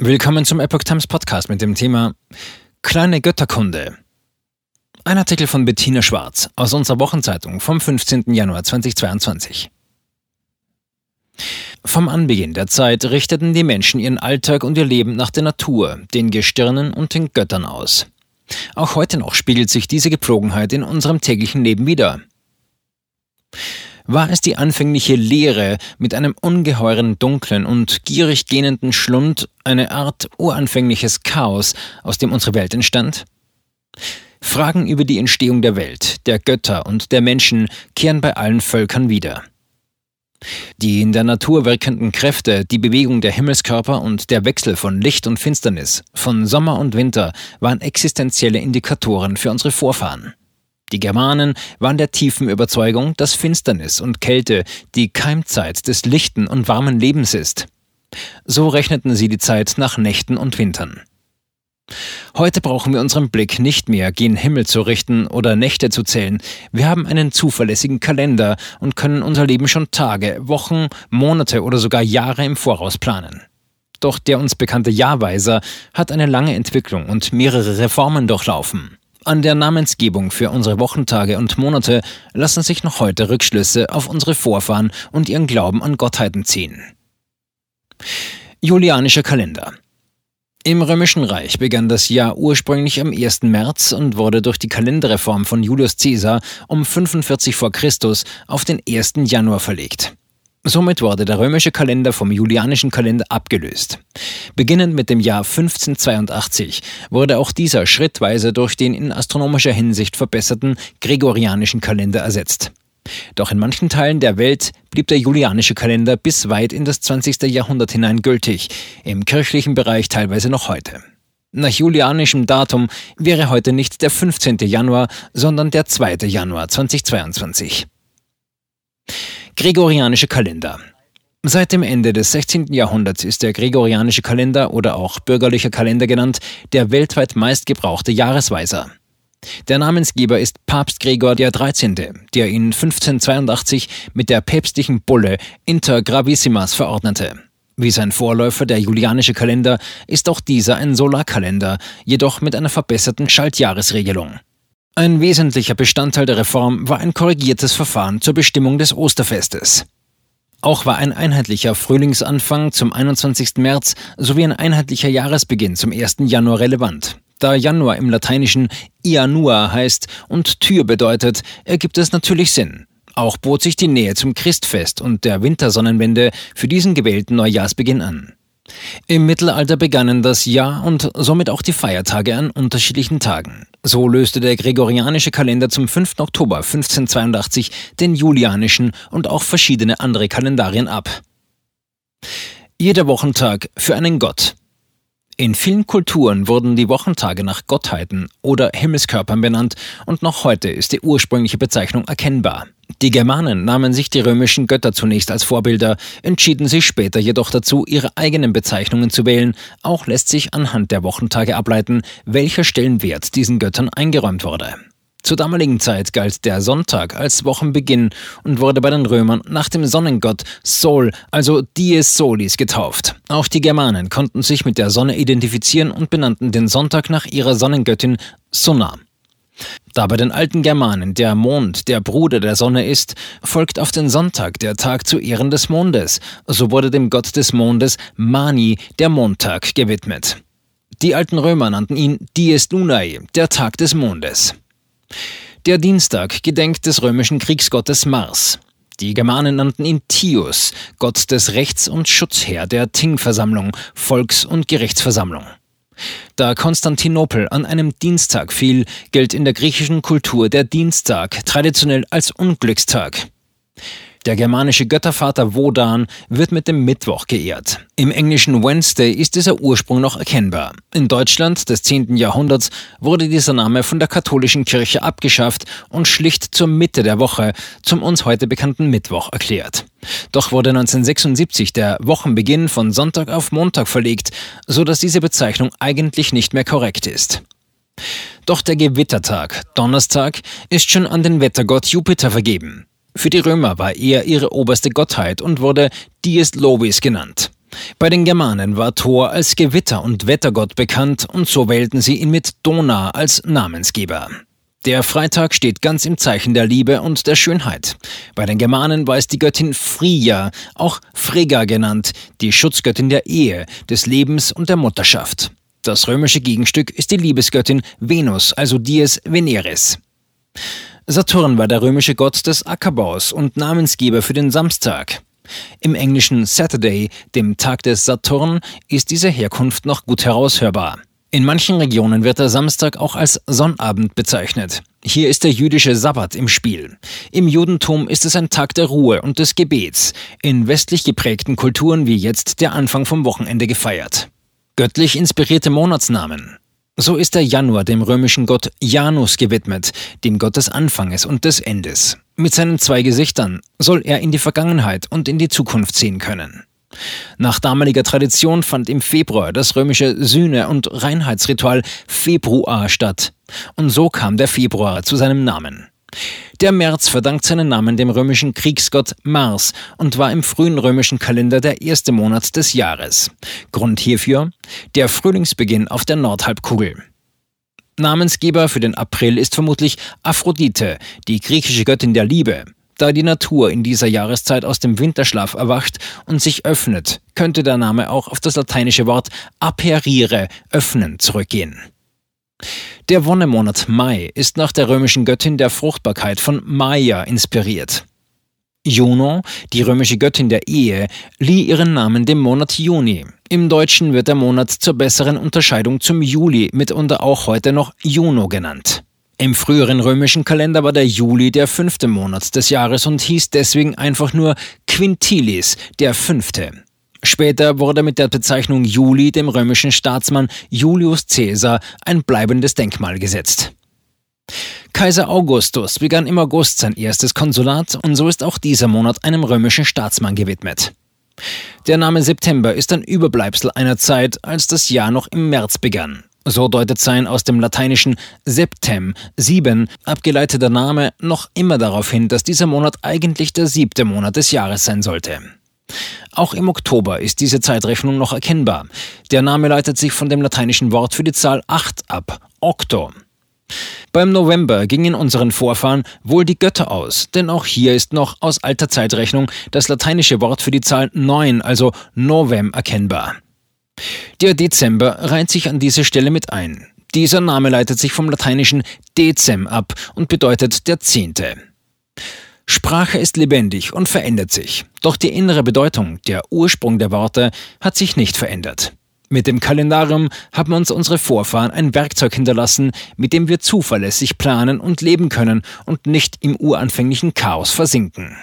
Willkommen zum Epoch Times Podcast mit dem Thema Kleine Götterkunde. Ein Artikel von Bettina Schwarz aus unserer Wochenzeitung vom 15. Januar 2022. Vom Anbeginn der Zeit richteten die Menschen ihren Alltag und ihr Leben nach der Natur, den Gestirnen und den Göttern aus. Auch heute noch spiegelt sich diese Gepflogenheit in unserem täglichen Leben wider war es die anfängliche Leere mit einem ungeheuren dunklen und gierig gähnenden Schlund, eine Art uranfängliches Chaos, aus dem unsere Welt entstand? Fragen über die Entstehung der Welt, der Götter und der Menschen kehren bei allen Völkern wieder. Die in der Natur wirkenden Kräfte, die Bewegung der Himmelskörper und der Wechsel von Licht und Finsternis, von Sommer und Winter waren existenzielle Indikatoren für unsere Vorfahren. Die Germanen waren der tiefen Überzeugung, dass Finsternis und Kälte die Keimzeit des lichten und warmen Lebens ist. So rechneten sie die Zeit nach Nächten und Wintern. Heute brauchen wir unseren Blick nicht mehr gen Himmel zu richten oder Nächte zu zählen. Wir haben einen zuverlässigen Kalender und können unser Leben schon Tage, Wochen, Monate oder sogar Jahre im Voraus planen. Doch der uns bekannte Jahrweiser hat eine lange Entwicklung und mehrere Reformen durchlaufen. An der Namensgebung für unsere Wochentage und Monate lassen sich noch heute Rückschlüsse auf unsere Vorfahren und ihren Glauben an Gottheiten ziehen. Julianischer Kalender im Römischen Reich begann das Jahr ursprünglich am 1. März und wurde durch die Kalenderreform von Julius Caesar um 45 v. Chr. auf den 1. Januar verlegt. Somit wurde der römische Kalender vom julianischen Kalender abgelöst. Beginnend mit dem Jahr 1582 wurde auch dieser schrittweise durch den in astronomischer Hinsicht verbesserten gregorianischen Kalender ersetzt. Doch in manchen Teilen der Welt blieb der julianische Kalender bis weit in das 20. Jahrhundert hinein gültig, im kirchlichen Bereich teilweise noch heute. Nach julianischem Datum wäre heute nicht der 15. Januar, sondern der 2. Januar 2022. Gregorianische Kalender. Seit dem Ende des 16. Jahrhunderts ist der Gregorianische Kalender oder auch bürgerlicher Kalender genannt der weltweit meistgebrauchte Jahresweiser. Der Namensgeber ist Papst Gregor XIII., der ihn 1582 mit der päpstlichen Bulle Inter Gravissimas verordnete. Wie sein Vorläufer, der julianische Kalender, ist auch dieser ein Solarkalender, jedoch mit einer verbesserten Schaltjahresregelung. Ein wesentlicher Bestandteil der Reform war ein korrigiertes Verfahren zur Bestimmung des Osterfestes. Auch war ein einheitlicher Frühlingsanfang zum 21. März sowie ein einheitlicher Jahresbeginn zum 1. Januar relevant. Da Januar im Lateinischen Ianua heißt und Tür bedeutet, ergibt es natürlich Sinn. Auch bot sich die Nähe zum Christfest und der Wintersonnenwende für diesen gewählten Neujahrsbeginn an. Im Mittelalter begannen das Jahr und somit auch die Feiertage an unterschiedlichen Tagen. So löste der gregorianische Kalender zum 5. Oktober 1582 den julianischen und auch verschiedene andere Kalendarien ab. Jeder Wochentag für einen Gott. In vielen Kulturen wurden die Wochentage nach Gottheiten oder Himmelskörpern benannt und noch heute ist die ursprüngliche Bezeichnung erkennbar. Die Germanen nahmen sich die römischen Götter zunächst als Vorbilder, entschieden sich später jedoch dazu, ihre eigenen Bezeichnungen zu wählen. Auch lässt sich anhand der Wochentage ableiten, welcher Stellenwert diesen Göttern eingeräumt wurde. Zur damaligen Zeit galt der Sonntag als Wochenbeginn und wurde bei den Römern nach dem Sonnengott Sol, also Dies Solis, getauft. Auch die Germanen konnten sich mit der Sonne identifizieren und benannten den Sonntag nach ihrer Sonnengöttin Sunna. Da bei den alten Germanen der Mond der Bruder der Sonne ist, folgt auf den Sonntag der Tag zu Ehren des Mondes. So wurde dem Gott des Mondes Mani der Montag gewidmet. Die alten Römer nannten ihn Dies Lunae, der Tag des Mondes. Der Dienstag gedenkt des römischen Kriegsgottes Mars. Die Germanen nannten ihn Tius, Gott des Rechts und Schutzherr der Ting-Versammlung, Volks- und Gerichtsversammlung. Da Konstantinopel an einem Dienstag fiel, gilt in der griechischen Kultur der Dienstag traditionell als Unglückstag. Der germanische Göttervater Wodan wird mit dem Mittwoch geehrt. Im englischen Wednesday ist dieser Ursprung noch erkennbar. In Deutschland des 10. Jahrhunderts wurde dieser Name von der katholischen Kirche abgeschafft und schlicht zur Mitte der Woche, zum uns heute bekannten Mittwoch, erklärt. Doch wurde 1976 der Wochenbeginn von Sonntag auf Montag verlegt, so dass diese Bezeichnung eigentlich nicht mehr korrekt ist. Doch der Gewittertag, Donnerstag, ist schon an den Wettergott Jupiter vergeben. Für die Römer war er ihre oberste Gottheit und wurde Dies Lovis genannt. Bei den Germanen war Thor als Gewitter- und Wettergott bekannt und so wählten sie ihn mit Dona als Namensgeber. Der Freitag steht ganz im Zeichen der Liebe und der Schönheit. Bei den Germanen war es die Göttin Fria, auch Frega genannt, die Schutzgöttin der Ehe, des Lebens und der Mutterschaft. Das römische Gegenstück ist die Liebesgöttin Venus, also Dies Veneris. Saturn war der römische Gott des Ackerbaus und Namensgeber für den Samstag. Im englischen Saturday, dem Tag des Saturn, ist diese Herkunft noch gut heraushörbar. In manchen Regionen wird der Samstag auch als Sonnabend bezeichnet. Hier ist der jüdische Sabbat im Spiel. Im Judentum ist es ein Tag der Ruhe und des Gebets, in westlich geprägten Kulturen wie jetzt der Anfang vom Wochenende gefeiert. Göttlich inspirierte Monatsnamen. So ist der Januar dem römischen Gott Janus gewidmet, dem Gott des Anfanges und des Endes. Mit seinen zwei Gesichtern soll er in die Vergangenheit und in die Zukunft sehen können. Nach damaliger Tradition fand im Februar das römische Sühne- und Reinheitsritual Februar statt. Und so kam der Februar zu seinem Namen. Der März verdankt seinen Namen dem römischen Kriegsgott Mars und war im frühen römischen Kalender der erste Monat des Jahres. Grund hierfür der Frühlingsbeginn auf der Nordhalbkugel. Namensgeber für den April ist vermutlich Aphrodite, die griechische Göttin der Liebe. Da die Natur in dieser Jahreszeit aus dem Winterschlaf erwacht und sich öffnet, könnte der Name auch auf das lateinische Wort aperire, öffnen, zurückgehen. Der Wonnemonat Mai ist nach der römischen Göttin der Fruchtbarkeit von Maia inspiriert. Juno, die römische Göttin der Ehe, lieh ihren Namen dem Monat Juni. Im Deutschen wird der Monat zur besseren Unterscheidung zum Juli mitunter auch heute noch Juno genannt. Im früheren römischen Kalender war der Juli der fünfte Monat des Jahres und hieß deswegen einfach nur Quintilis, der fünfte. Später wurde mit der Bezeichnung Juli dem römischen Staatsmann Julius Caesar ein bleibendes Denkmal gesetzt. Kaiser Augustus begann im August sein erstes Konsulat und so ist auch dieser Monat einem römischen Staatsmann gewidmet. Der Name September ist ein Überbleibsel einer Zeit, als das Jahr noch im März begann. So deutet sein aus dem lateinischen Septem, sieben, abgeleiteter Name noch immer darauf hin, dass dieser Monat eigentlich der siebte Monat des Jahres sein sollte. Auch im Oktober ist diese Zeitrechnung noch erkennbar. Der Name leitet sich von dem lateinischen Wort für die Zahl 8 ab, octo. Beim November gingen unseren Vorfahren wohl die Götter aus, denn auch hier ist noch aus alter Zeitrechnung das lateinische Wort für die Zahl 9, also novem, erkennbar. Der Dezember reiht sich an diese Stelle mit ein. Dieser Name leitet sich vom lateinischen Dezem ab und bedeutet der Zehnte. Sprache ist lebendig und verändert sich, doch die innere Bedeutung, der Ursprung der Worte, hat sich nicht verändert. Mit dem Kalendarium haben uns unsere Vorfahren ein Werkzeug hinterlassen, mit dem wir zuverlässig planen und leben können und nicht im uranfänglichen Chaos versinken.